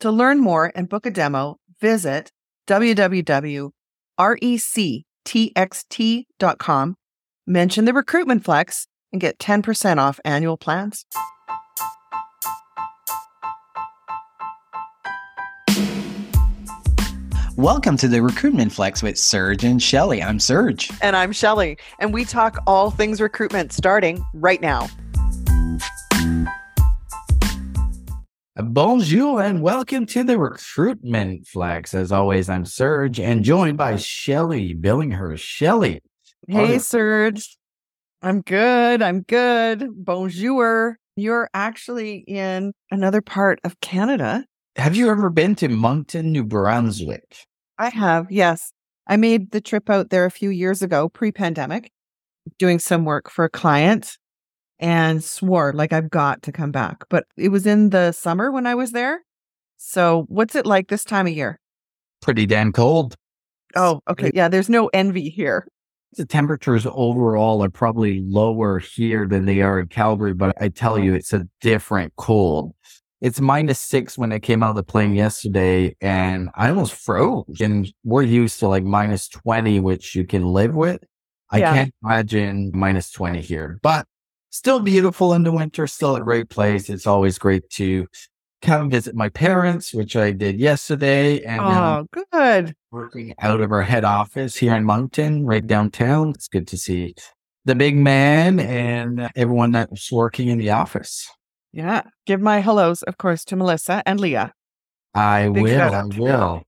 To learn more and book a demo, visit www.rectxt.com, mention the recruitment flex, and get 10% off annual plans. Welcome to the Recruitment Flex with Serge and Shelly. I'm Serge. And I'm Shelly, and we talk all things recruitment starting right now. Bonjour and welcome to the Recruitment Flex. As always, I'm Serge and joined by Shelly Billinghurst. Shelly, Hey. Serge. I'm good. I'm good. Bonjour. You're actually in another part of Canada. have you ever been to Moncton, New Brunswick? I have, yes. I made the trip out there a few years ago, pre pandemic, doing some work for a client and swore like I've got to come back. But it was in the summer when I was there. So, what's it like this time of year? Pretty damn cold. Oh, okay. Yeah, there's no envy here. The temperatures overall are probably lower here than they are in Calgary, but I tell you, it's a different cold. It's minus six when I came out of the plane yesterday and I almost froze. And we're used to like minus 20, which you can live with. I Yeah. can't imagine minus 20 here, but still beautiful in the winter, still a great place. It's always great to come visit my parents, which I did yesterday. And Oh, good. working out of our head office here in Moncton, right downtown. It's good to see the big man and everyone that's working in the office. Yeah. Give my hellos, of course, to Melissa and Leah. I Big will. I will.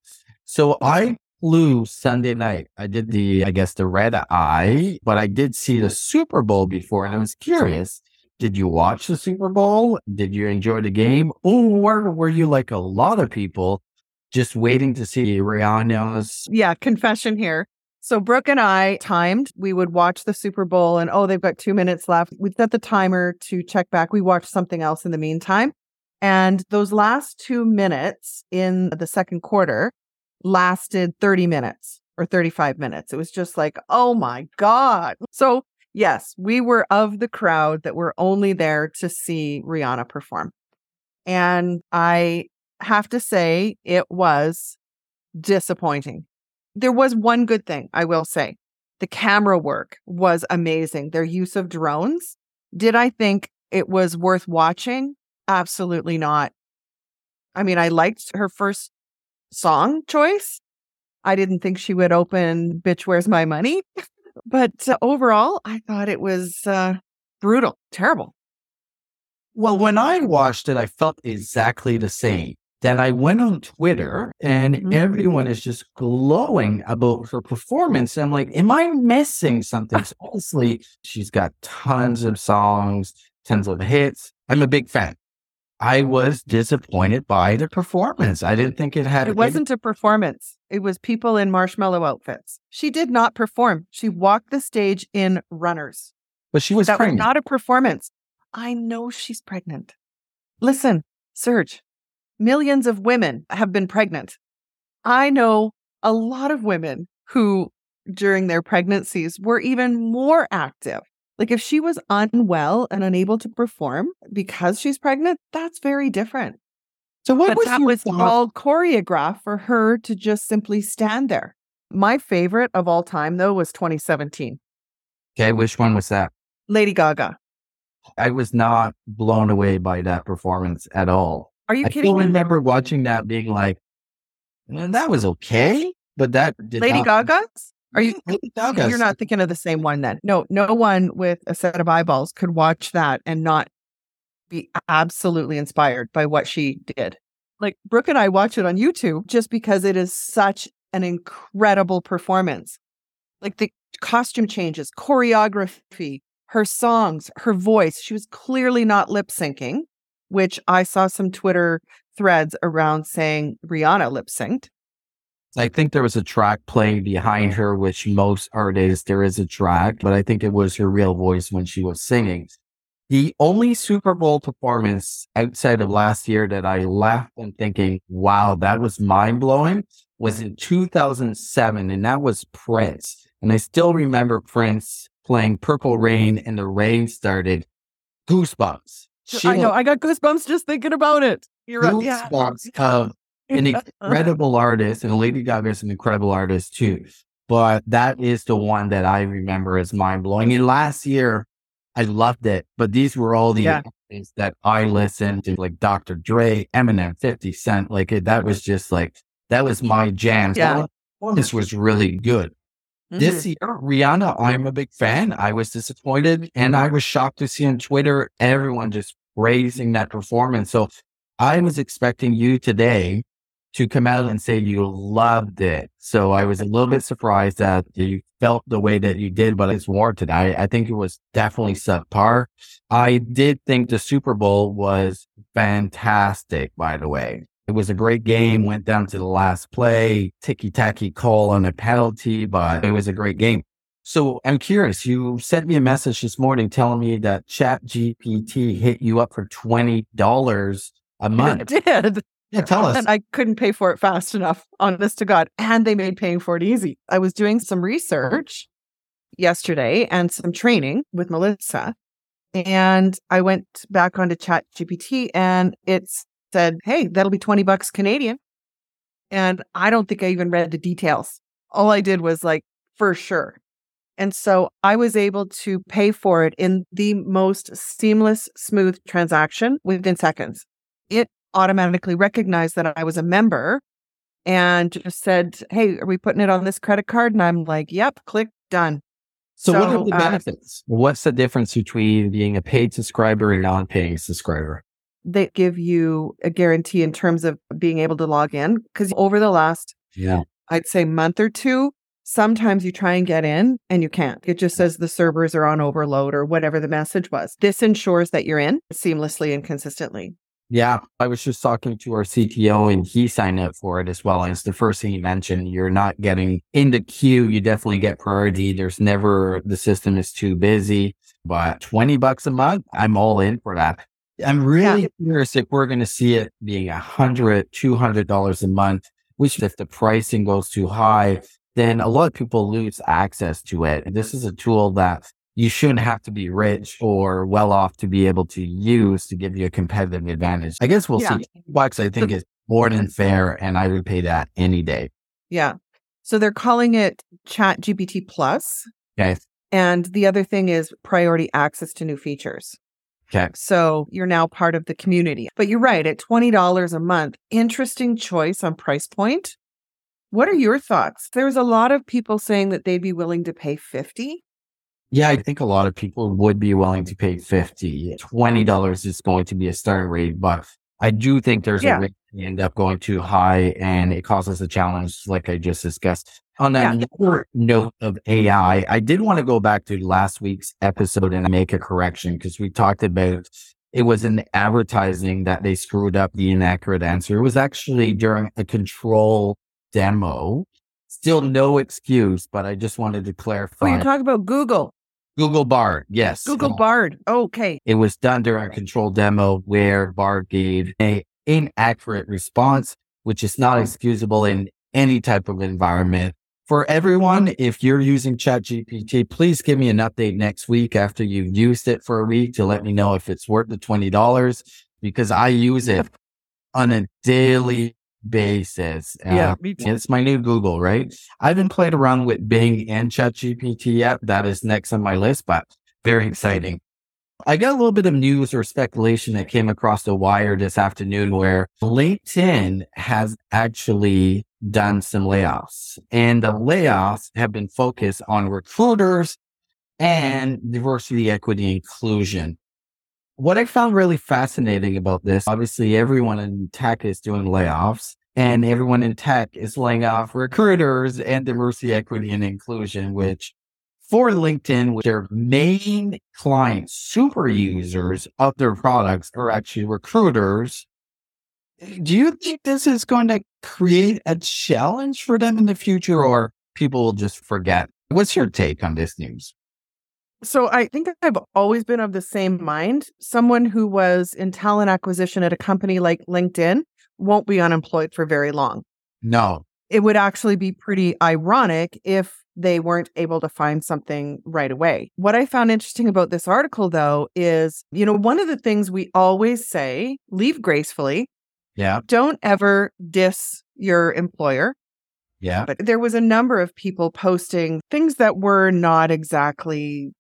So I flew Sunday night. I did the, I guess, the red eye, but I did see the Super Bowl before and I was curious. Did you watch the Super Bowl? Did you enjoy the game? Or were you like a lot of people just waiting to see Rihanna's Yeah, confession here. So Brooke and I timed. We would watch the Super Bowl and oh, they've got two minutes left. We'd set the timer to check back. We watched something else in the meantime. And those last two minutes in the second quarter lasted 30 minutes or 35 minutes. It was just like, oh my God. So, yes, we were of the crowd that were only there to see Rihanna perform. And I have to say, it was disappointing. There was one good thing, I will say. The camera work was amazing. Their use of drones. Did I think it was worth watching? Absolutely not. I mean, I liked her first song choice. I didn't think she would open Bitch Where's My Money. but uh, overall, I thought it was uh, brutal, terrible. Well, when I watched it, I felt exactly the same. Then I went on Twitter and Mhm. everyone is just glowing about her performance. I'm like, am I missing something? So Honestly, she's got tons of songs, tons of hits. I'm a big fan. I was disappointed by the performance. I didn't think it had It wasn't a performance. It was people in marshmallow outfits. She did not perform. She walked the stage in runners. but she was that pregnant. was not a performance. I know she's pregnant. Listen, Serge, millions of women have been pregnant. I know a lot of women who, during their pregnancies, were even more active. Like if she was unwell and unable to perform because she's pregnant, that's very different. so what but was that was thought- all choreographed for her to just simply stand there. My favorite of all time, though, was 2017. Okay, which one was that? Lady Gaga. I was not blown away by that performance at all. Are you I kidding me? remember watching that being like, "Eh, that was okay, but that did Lady not- Gaga's? Are you? Lady You're not thinking of the same one then. No, no one with a set of eyeballs could watch that and not be absolutely inspired by what she did. Like Brooke and I watch it on YouTube just because it is such an incredible performance. Like the costume changes, choreography, her songs, her voice. She was clearly not lip syncing. which I saw some Twitter threads around saying Rihanna lip synced. I think there was a track playing behind her, which most artists, there is a track, but I think it was her real voice when she was singing. The only Super Bowl performance outside of last year that I left and thinking, wow, that was mind blowing was in 2007. And that was Prince. And I still remember Prince playing Purple Rain and the rain started. Goosebumps. She I know. I got goosebumps just thinking about it. You're right. Goosebumps yeah. of an incredible artist, and Lady Gaga is an incredible artist too. But that is the one that I remember as mind blowing. And last year, I loved it. But these were all the yeah. things that I listened to, like Dr. Dre, Eminem, 50 Cent. Like it, that was just like, that was my jam. Yeah. This was really good. Mm-hmm. This year, Rihanna, I'm a big fan. I was disappointed and I was shocked to see on Twitter everyone just praising that performance. So I was expecting you today to come out and say you loved it. So I was a little bit surprised that you felt the way that you did, but it's warranted. I, I think it was definitely subpar. I did think the Super Bowl was fantastic, by the way. It was a great game, went down to the last play, ticky tacky call on a penalty, but it was a great game. So I'm curious, you sent me a message this morning telling me that Chat GPT hit you up for $20 a month. It did. Yeah, tell us. And I couldn't pay for it fast enough, honest to God. And they made paying for it easy. I was doing some research yesterday and some training with Melissa. And I went back onto Chat GPT and it said, Hey, that'll be 20 bucks Canadian. And I don't think I even read the details. All I did was like, for sure. And so I was able to pay for it in the most seamless, smooth transaction within seconds. It automatically recognized that I was a member and just said, Hey, are we putting it on this credit card? And I'm like, Yep, click, done. So, so what are the uh, benefits? What's the difference between being a paid subscriber and non paying subscriber? They give you a guarantee in terms of being able to log in. Because over the last, yeah, I'd say month or two, sometimes you try and get in and you can't. It just says the servers are on overload or whatever the message was. This ensures that you're in seamlessly and consistently. Yeah, I was just talking to our CTO and he signed up for it as well. And it's the first thing he mentioned. You're not getting in the queue. You definitely get priority. There's never, the system is too busy, but 20 bucks a month, I'm all in for that. I'm really yeah. curious if we're going to see it being a hundred, two hundred dollars a month, which if the pricing goes too high, then a lot of people lose access to it. And This is a tool that you shouldn't have to be rich or well off to be able to use to give you a competitive advantage. I guess we'll yeah. see. Bucks, I think, is more than fair, and I would pay that any day. Yeah. So they're calling it Chat GPT Plus. Okay. And the other thing is priority access to new features. Okay. So you're now part of the community. But you're right, at $20 a month, interesting choice on price point. What are your thoughts? There's a lot of people saying that they'd be willing to pay 50 yeah, I think a lot of people would be willing to pay 50 $20 is going to be a starting rate, but I do think there's yeah. a risk to end up going too high and it causes a challenge, like I just discussed. On that yeah. note of AI, I did want to go back to last week's episode and make a correction because we talked about it was in advertising that they screwed up the inaccurate answer. It was actually during a control demo. Still no excuse, but I just wanted to oh, clarify. Oh, you talk about Google. Google Bard, yes. Google oh. Bard. Okay. It was done during a control demo where Bard gave a inaccurate response, which is not excusable in any type of environment. For everyone, if you're using ChatGPT, please give me an update next week after you've used it for a week to let me know if it's worth the $20 because I use it on a daily basis. Yeah, uh, it's my new Google, right? I haven't played around with Bing and ChatGPT yet. That is next on my list, but very exciting. I got a little bit of news or speculation that came across the wire this afternoon where LinkedIn has actually done some layoffs and the layoffs have been focused on recruiters and diversity, equity, inclusion. What I found really fascinating about this, obviously everyone in tech is doing layoffs and everyone in tech is laying off recruiters and diversity, equity, and inclusion, which for LinkedIn, which their main clients, super users of their products are actually recruiters. Do you think this is going to create a challenge for them in the future or people will just forget? What's your take on this news? So I think I've always been of the same mind. Someone who was in talent acquisition at a company like LinkedIn won't be unemployed for very long. No. It would actually be pretty ironic if they weren't able to find something right away. What I found interesting about this article, though, is, you know, one of the things we always say leave gracefully. Yeah. Don't ever diss your employer. Yeah. But there was a number of people posting things that were not exactly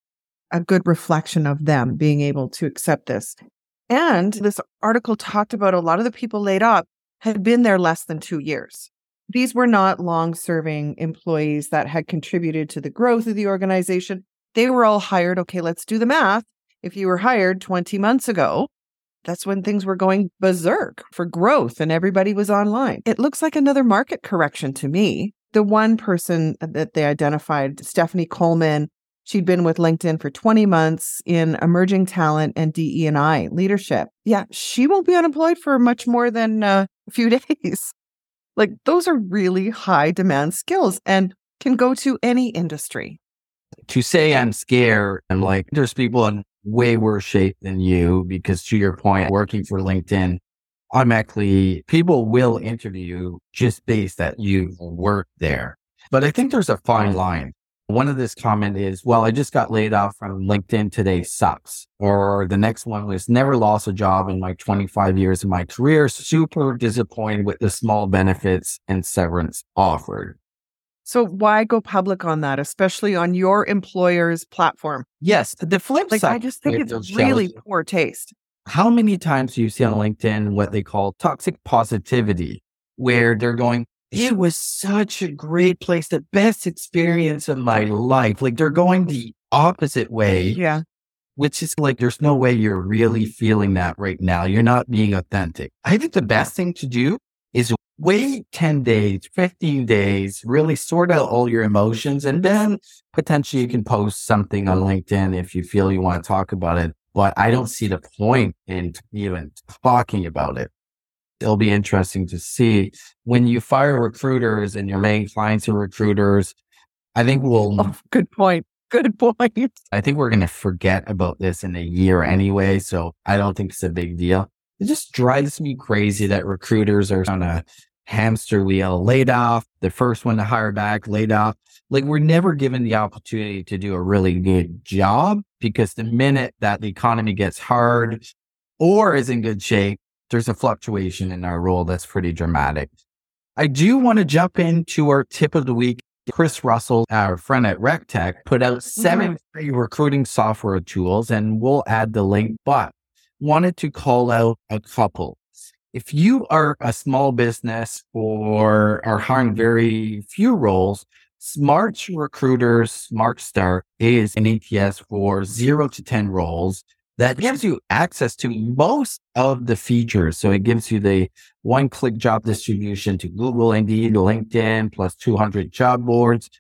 a good reflection of them being able to accept this. And mm. this article talked about a lot of the people laid off had been there less than two years. These were not long serving employees that had contributed to the growth of the organization. They were all hired. Okay, let's do the math. If you were hired 20 months ago, that's when things were going berserk for growth and everybody was online. It looks like another market correction to me. The one person uh, that they identified, Stephanie Coleman, she'd been with LinkedIn for 20 months in emerging talent and DE&I leadership. Yeah, she won't be unemployed for much more than uh, a few days. Like those are really high demand skills and can go to any industry. To say I'm scared, I'm like, there's people in way worse shape than you because to your point, working for LinkedIn, automatically people will interview you just based that you work there. But I think there's a fine line. One of this comment is, well, I just got laid off from LinkedIn today sucks. Or the next one was never lost a job in my 25 years of my career. Super disappointed with the small benefits and severance offered. So why go public on that, especially on your employer's platform? Yes. The flip like, side. I just think it's really poor taste. How many times do you see on LinkedIn what they call toxic positivity, where they're going, it was such a great place, the best experience of my life. Like they're going the opposite way. Yeah. Which is like, there's no way you're really feeling that right now. You're not being authentic. I think the best thing to do is wait 10 days, 15 days, really sort out all your emotions. And then potentially you can post something on LinkedIn if you feel you want to talk about it. But I don't see the point in even talking about it it'll be interesting to see when you fire recruiters and your main clients are recruiters. I think we'll. Oh, good point. Good point. I think we're going to forget about this in a year anyway. So I don't think it's a big deal. It just drives me crazy that recruiters are on a hamster wheel, laid off, the first one to hire back, laid off. Like we're never given the opportunity to do a really good job because the minute that the economy gets hard or is in good shape, there's a fluctuation in our role that's pretty dramatic. I do want to jump into our tip of the week. Chris Russell, our friend at RecTech, put out 7 mm-hmm. free recruiting software tools, and we'll add the link, but wanted to call out a couple. If you are a small business or are hiring very few roles, Smart Recruiters Smart Start is an ATS for zero to 10 roles that gives you access to most of the features. So it gives you the one click job distribution to Google, Indeed, LinkedIn, plus 200 job boards,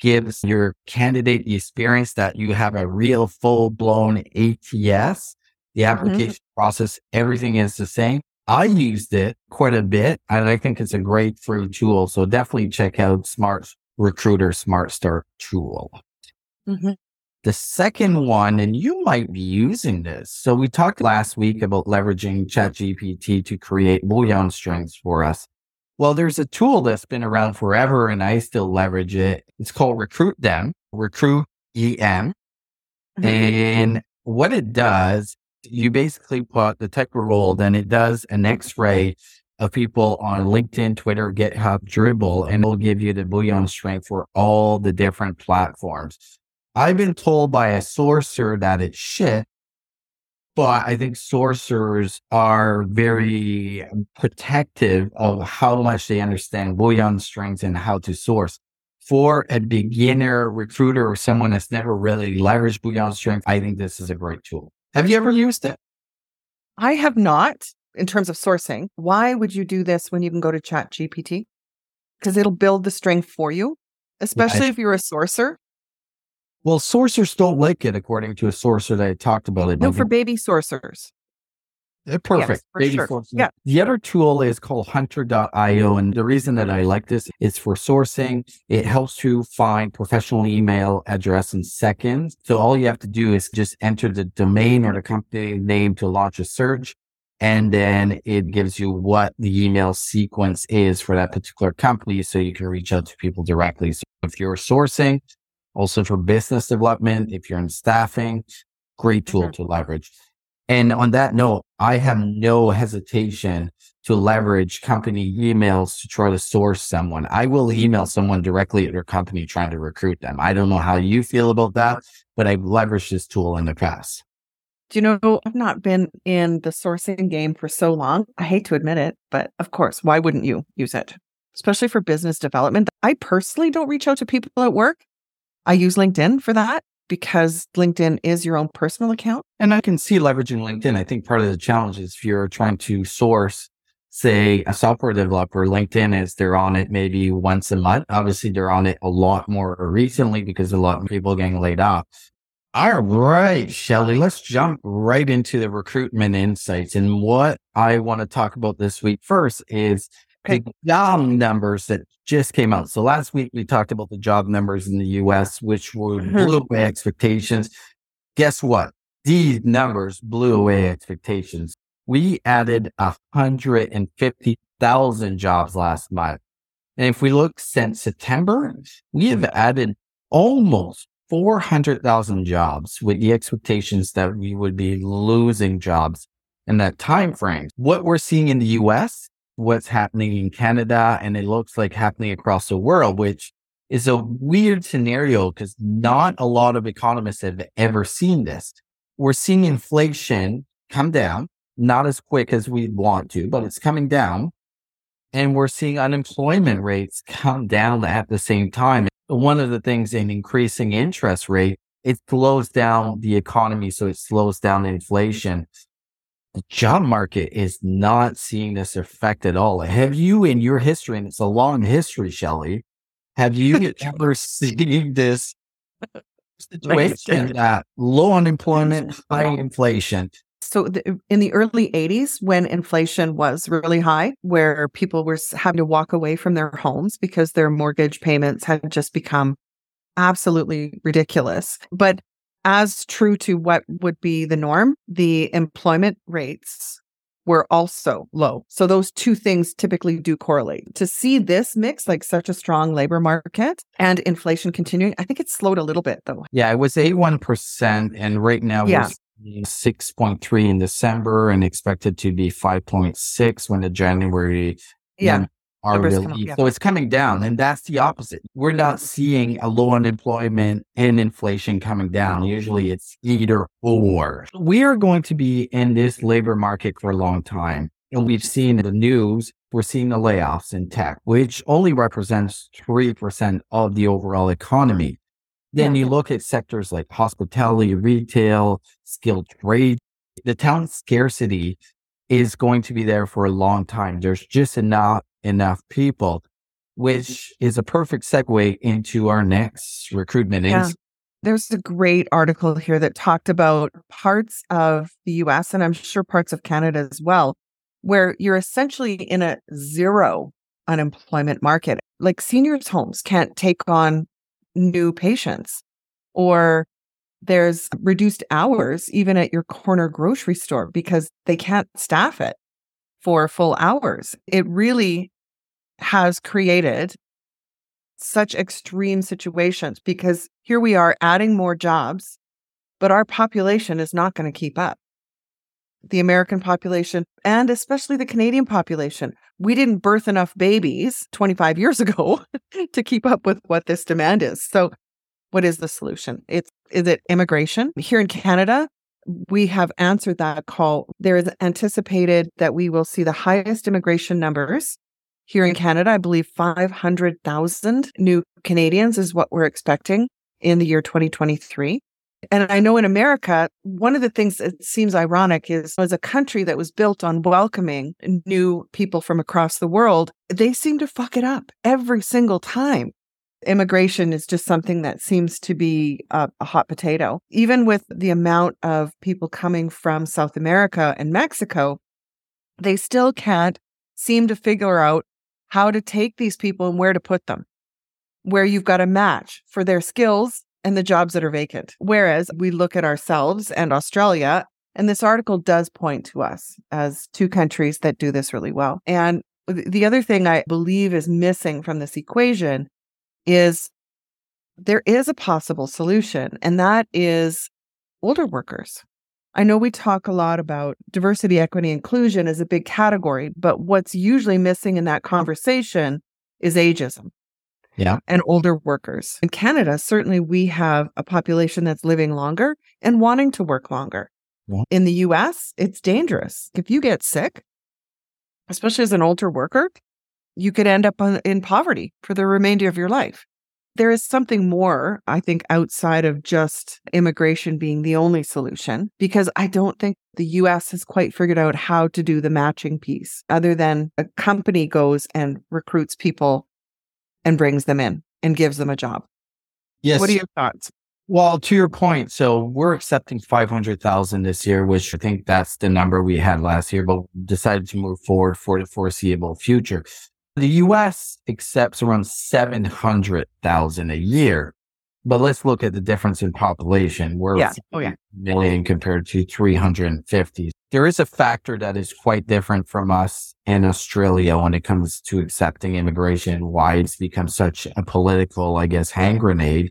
gives your candidate the experience that you have a real full blown ATS. The mm-hmm. application mm-hmm. process, everything is the same. I used it quite a bit and I think it's a great free tool. So definitely check out Smart Recruiter Smart Start tool. Mm-hmm. The second one, and you might be using this. So we talked last week about leveraging ChatGPT to create Boolean strings for us. Well, there's a tool that's been around forever and I still leverage it. It's called Recruit Them, Recruit EM. Mm-hmm. And what it does, you basically put the tech role, then it does an x-ray of people on LinkedIn, Twitter, GitHub, Dribbble, and it'll give you the Boolean string for all the different platforms. I've been told by a sorcerer that it's shit, but I think sorcerers are very protective of how much they understand Boolean strings and how to source. For a beginner recruiter or someone that's never really leveraged Boolean strings, I think this is a great tool. Have you ever used it? I have not in terms of sourcing. Why would you do this when you can go to Chat GPT? Because it'll build the string for you, especially yeah, I, if you're a sourcer Well, sorcerers don't like it, according to a sourcer that I talked about it. No, eh, for baby sorcerers. They're perfect. for sure. sourcing. Yeah. The other tool is called hunter.io. And the reason that I like this is for sourcing. It helps you find professional email address in seconds. So all you have to do is just enter the domain or the company name to launch a search. And then it gives you what the email sequence is for that particular company. So you can reach out to people directly. So if you're sourcing, also for business development, if you're in staffing, great tool Mhm. to leverage. And on that note, I have no hesitation to leverage company emails to try to source someone. I will email someone directly at their company trying to recruit them. I don't know how you feel about that, but I've leveraged this tool in the past. Do you know, I've not been in the sourcing game for so long. I hate to admit it, but of course, why wouldn't you use it? Especially for business development. I personally don't reach out to people at work. I use LinkedIn for that because LinkedIn is your own personal account. And I can see leveraging LinkedIn. I think part of the challenge is if you're trying to source, say, a software developer, LinkedIn is they're on it maybe once a month. Obviously, they're on it a lot more recently because a lot of people are getting laid off. All right, Shelly, let's jump right into the recruitment insights. And what I want to talk about this week first is Okay. the job numbers that just came out. So last week we talked about the job numbers in the US, which were Mhm. blew away expectations. Guess what? These numbers blew away expectations. We added 150,000 jobs last month. And if we look since September, we have added almost 400,000 jobs with the expectations that we would be losing jobs in that time frame. What we're seeing in the US, what's happening in Canada, and it looks like happening across the world, which is a weird scenario because not a lot of economists have ever seen this. We're seeing inflation come down, not as quick as we'd want to, but it's coming down. And we're seeing unemployment rates come down at the same time. One of the things in increasing interest rate, it slows down the economy. So it slows down inflation. The job market is not seeing this effect at all. Have you in your history, and it's a long history, Shelly, have you ever seen this situation that low unemployment, high inflation? So the, in the early 80s, when inflation was really high, where people were having to walk away from their homes because their mortgage payments had just become absolutely ridiculous. But as true to what would be the norm, the employment rates were also low. So those two things typically do correlate. To see this mix, like such a strong labor market and inflation continuing, I think it slowed a little bit though. Yeah, it was 81%. And right now Yeah. we're 6.3 in December and expected to be 5.6 when the January Yeah. Are up, yeah. So it's coming down. And that's the opposite. We're not seeing a low unemployment and inflation coming down. Usually it's either or. We are going to be in this labor market for a long time. And we've seen the news, we're seeing the layoffs in tech, which only represents 3% of the overall economy. Then you look at sectors like hospitality, retail, skilled trade. The talent scarcity is going to be there for a long time. There's just enough enough people, mm-hmm. which is a perfect segue into our next recruitment. Yeah. ins- There's a great article here that talked about parts of the US and I'm sure parts of Canada as well, where you're essentially in a zero unemployment market. Like seniors' homes can't take on new patients, or there's reduced hours even at your corner grocery store because they can't staff it for full hours. It really has created such extreme situations because here we are adding more jobs, but our population is not going to keep up. The American population and especially the Canadian population, we didn't birth enough babies 25 years ago to keep up with what this demand is. So, what is the solution? It's is it immigration? Here in Canada, we have answered that call. There is anticipated that we will see the highest immigration numbers here in Canada. I believe 500,000 new Canadians is what we're expecting in the year 2023. And I know in America, one of the things that seems ironic is as a country that was built on welcoming new people from across the world, they seem to fuck it up every single time. immigration is just something that seems to be a, a, hot potato. Even with the amount of people coming from South America and Mexico, they still can't seem to figure out how to take these people and where to put them, where you've got a match for their skills and the jobs that are vacant. Whereas we look at ourselves and Australia, and this article does point to us as two countries that do this really well. And the other thing I believe is missing from this equation is there is a possible solution, and that is older workers. I know we talk a lot about diversity, equity, inclusion as a big category, but what's usually missing in that conversation is ageism. Yeah. And older workers. In Canada, certainly we have a population that's living longer and wanting to work longer. Yeah. In the US, it's dangerous. If you get sick, especially as an older worker, you could end up in poverty for the remainder of your life. There is something more, I think, outside of just immigration being the only solution, because I don't think the US has quite figured out how to do the matching piece, other than a company goes and recruits people and brings them in and gives them a job. Yes. What are your thoughts? Well, to your point, so we're accepting 500,000 this year, which I think that's the number we had last year, but decided to move forward for the foreseeable future. The US accepts around 700,000 a year. But let's look at the difference in population. We're yeah. Oh, yeah. million compared to 350. There is a factor that is quite different from us in Australia when it comes to accepting immigration, why it's become such a political, I guess, hand grenade.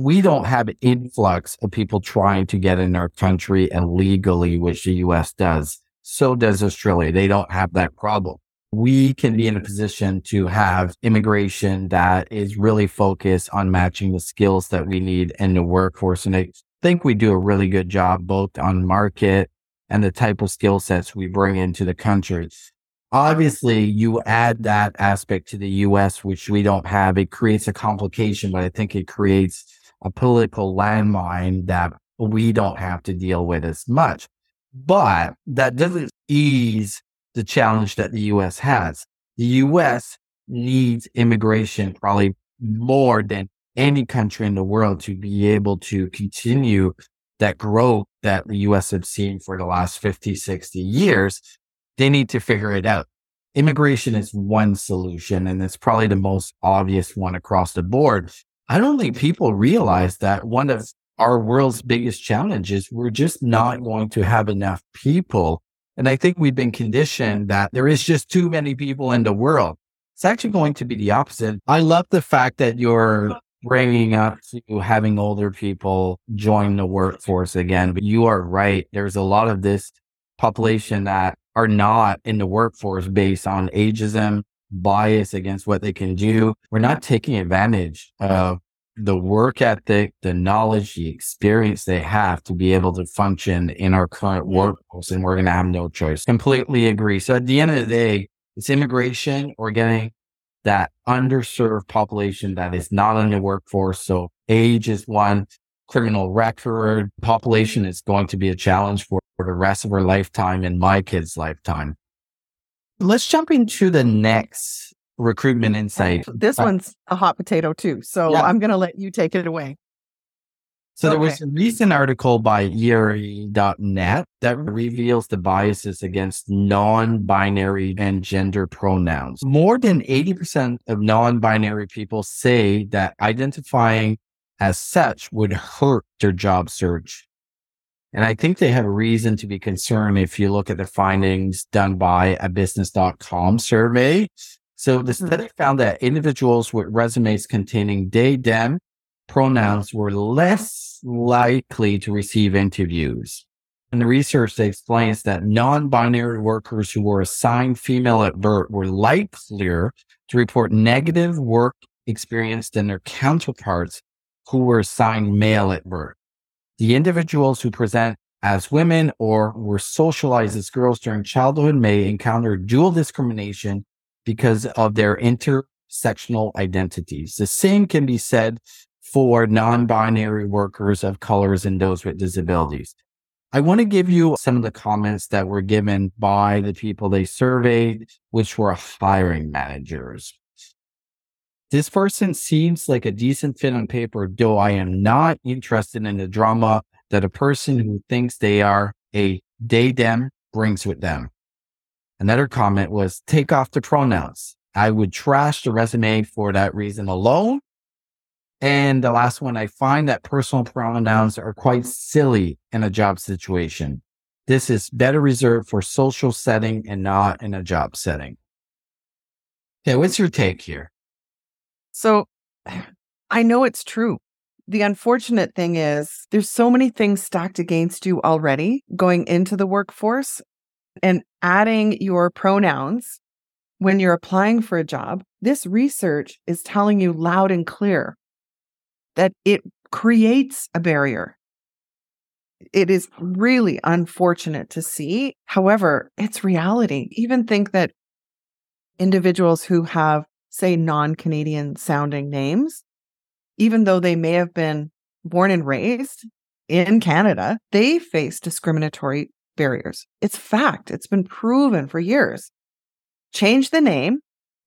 We don't have an influx of people trying to get in our country and legally, which the US does. So does Australia. They don't have that problem we can be in a position to have immigration that is really focused on matching the skills that we need in the workforce. And I think we do a really good job both on market and the type of skill sets we bring into the country. Obviously, you add that aspect to the US, which we don't have. It creates a complication, but I think it creates a political landmine that we don't have to deal with as much. But that doesn't ease the challenge that the US has. The US needs immigration probably more than any country in the world to be able to continue that growth that the US have seen for the last 50, 60 years. They need to figure it out. Immigration is one solution, and it's probably the most obvious one across the board. I don't think people realize that one of our world's biggest challenges, we're just not going to have enough people and I think we've been conditioned that there is just too many people in the world. It's actually going to be the opposite. I love the fact that you're bringing up to having older people join the workforce again. But you are right. There's a lot of this population that are not in the workforce based on ageism, bias against what they can do. We're not taking advantage of the work ethic, the knowledge, the experience they have to be able to function in our current workforce, and we're going to have no choice. Completely agree. So at the end of the day, it's immigration or getting that underserved population that is not in the workforce. So age is one, criminal record population is going to be a challenge for, for the rest of our lifetime and my kids' lifetime. Let's jump into the next recruitment insight. This one's a hot potato too. So yeah. I'm going to let you take it away. So okay. there was a recent article by ERE.net that reveals the biases against non-binary and gender pronouns. More than 80% of non-binary people say that identifying as such would hurt their job search. And I think they have reason to be concerned if you look at the findings done by a business.com survey so the study mm-hmm. found that individuals with resumes containing they, them pronouns were less likely to receive interviews. And the research explains that non-binary workers who were assigned female at birth were likelier to report negative work experience than their counterparts who were assigned male at birth. The individuals who present as women or were socialized as girls during childhood may encounter dual discrimination because of their intersectional identities. The same can be said for non-binary workers of colors and those with disabilities. I want to give you some of the comments that were given by the people they surveyed, which were hiring managers. this person seems like a decent fit on paper, though I am not interested in the drama that a person who thinks they are a they them brings with them. Another comment was take off the pronouns. I would trash the resume for that reason alone. And the last one, I find that personal pronouns are quite silly in a job situation. This is better reserved for social setting and not in a job setting. Okay, what's your take here? So I know it's true. The unfortunate thing is there's so many things stacked against you already going into the workforce and adding your pronouns when you're applying for a job. This research is telling you loud and clear that it creates a barrier. It is really unfortunate to see. However, it's reality. Even think that individuals who have, say, non Canadian sounding names, even though they may have been born and raised in Canada, they face discriminatory barriers. It's fact. It's been proven for years. Change the name.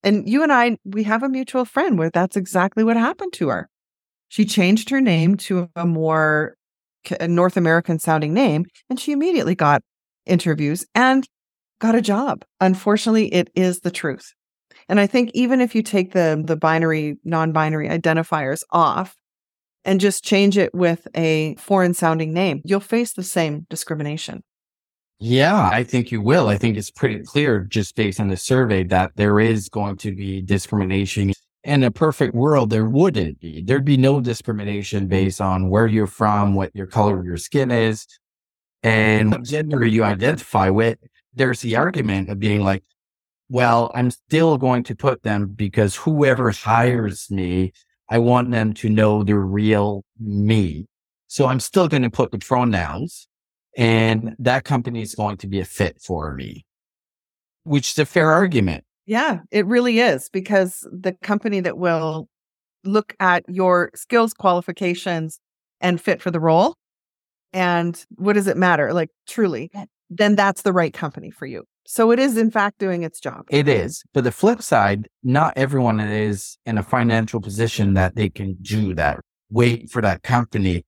And you and I, we have a mutual friend where that's exactly what happened to her. She changed her name to a more North American sounding name, and she immediately got interviews and got a job. Unfortunately, it is the truth. And I think even if you take the the binary non-binary identifiers off and just change it with a foreign sounding name, you'll face the same discrimination. Yeah, I think you will. I think it's pretty clear just based on the survey that there is going to be discrimination. In a perfect world, there wouldn't be. There'd be no discrimination based on where you're from, what your color of your skin is, and what gender you identify with there's the argument of being like, well, I'm still going to put them because whoever hires me, I want them to know the real me. So I'm still going to put the pronouns and that company is going to be a fit for me, which is a fair argument. Yeah, it really is because the company that will look at your skills, qualifications, and fit for the role. And what does it matter? Like, truly, then that's the right company for you. So it is, in fact, doing its job. It is. But the flip side, not everyone is in a financial position that they can do that. Wait for that company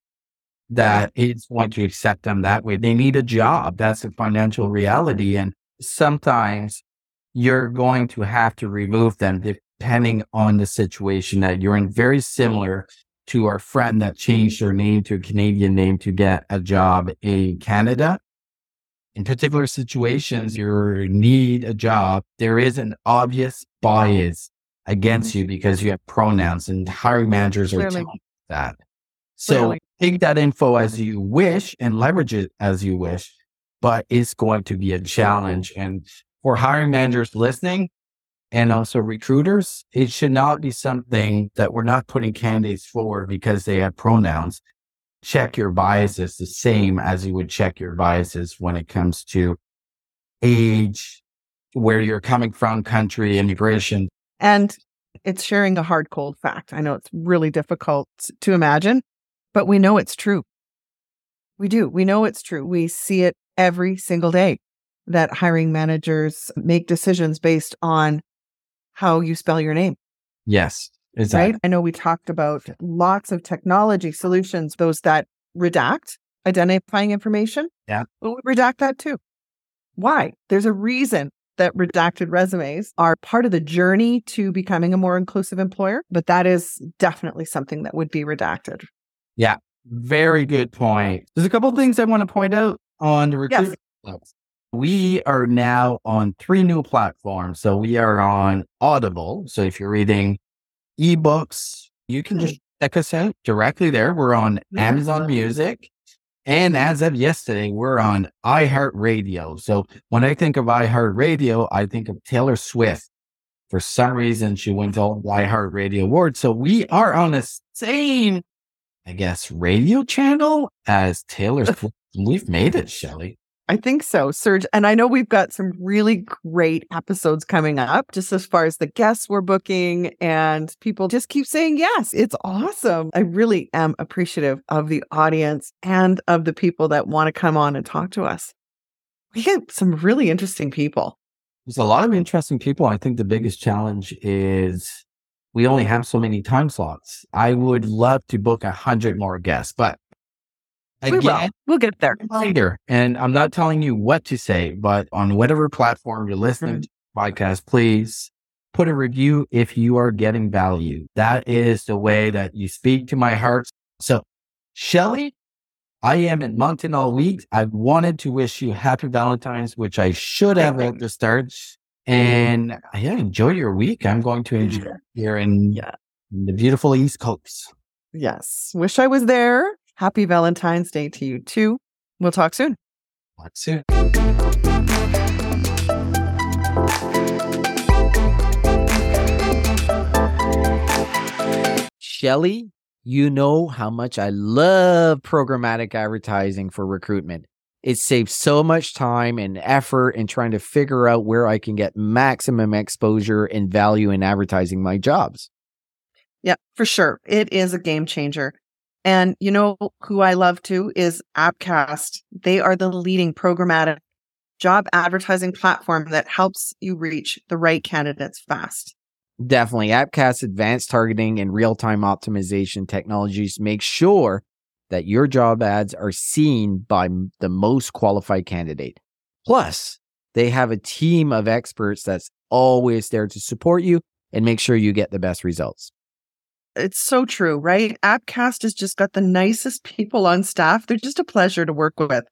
that is going to accept them that way. They need a job. That's a financial reality. And sometimes you're going to have to remove them depending on the situation that you're in. Very similar to our friend that changed her name to a Canadian name to get a job in Canada in particular situations you need a job, there is an obvious bias against mm-hmm. you because you have pronouns and hiring managers are telling that. So Clearly. Take that info as you wish and leverage it as you wish, but it's going to be a challenge. And for hiring managers listening and also recruiters, it should not be something that we're not putting candidates forward because they have pronouns check your biases the same as you would check your biases when it comes to age, where you're coming from, country, immigration. And it's sharing a hard, cold fact. I know it's really difficult to imagine, but we know it's true. We do. We know it's true. We see it every single day that hiring managers make decisions based on how you spell your name. Yes. Exactly. Right. I know we talked about lots of technology solutions, those that redact identifying information. Yeah. But we redact that too. Why? There's a reason that redacted resumes are part of the journey to becoming a more inclusive employer, but that is definitely something that would be redacted. Yeah. Very good point. There's a couple of things I want to point out on the recruitment. Yes. We are now on three new platforms. So we are on Audible. So if you're reading ebooks. You can hmm. just check us out directly there. We're on Amazon Music. And as of yesterday, we're on iHeartRadio. So when I think of iHeartRadio, I think of Taylor Swift. For some reason, she went to the iHeartRadio Awards. So we are on the same, I guess, radio channel as Taylor Swift. We've made it, Shelly. I think so, Serge. And I know we've got some really great episodes coming up, just as far as the guests we're booking, and people just keep saying yes. It's awesome. I really am appreciative of the audience and of the people that want to come on and talk to us. We get some really interesting people. There's a lot of hmm. interesting people. I think the biggest challenge is we only have so many time slots. I would love to book a hundred more guests, but we will. We'll get there. Reminder, and I'm not telling you what to say, but on whatever platform you're listening mm-hmm. to podcast, please put a review if you are getting value. That is the way that you speak to my heart. So, Shelly, I am in Moncton all week. I wanted to wish you happy Valentine's, which I should have at the start. Mm-hmm. And uh, yeah, enjoy your week. I'm going to enjoy here in, yeah. in the beautiful East Coast. Yes. Wish I was there. Happy Valentine's Day to you too. We'll talk soon. Talk soon. Shelly, you know how much I love programmatic advertising for recruitment. It saves so much time and effort in trying to figure out where I can get maximum exposure and value in advertising my jobs. Yeah, for sure. It is a game changer. And you know who I love too is Appcast. They are the leading programmatic job advertising platform that helps you reach the right candidates fast. Definitely. Appcast's advanced targeting and real time optimization technologies make sure that your job ads are seen by the most qualified candidate. Plus, they have a team of experts that's always there to support you and make sure you get the best results. It's so true, right? Appcast has just got the nicest people on staff. They're just a pleasure to work with.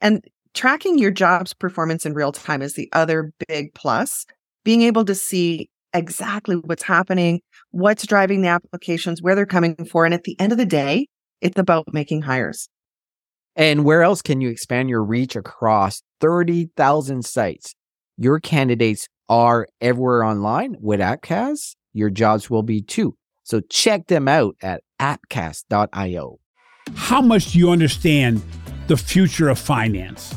And tracking your job's performance in real time is the other big plus. Being able to see exactly what's happening, what's driving the applications, where they're coming for. And at the end of the day, it's about making hires. And where else can you expand your reach across 30,000 sites? Your candidates are everywhere online with Appcast. Your jobs will be too. So check them out at appcast.io. How much do you understand the future of finance?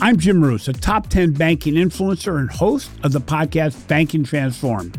I'm Jim Marous, a top 10 banking influencer and host of the podcast Banking Transformed,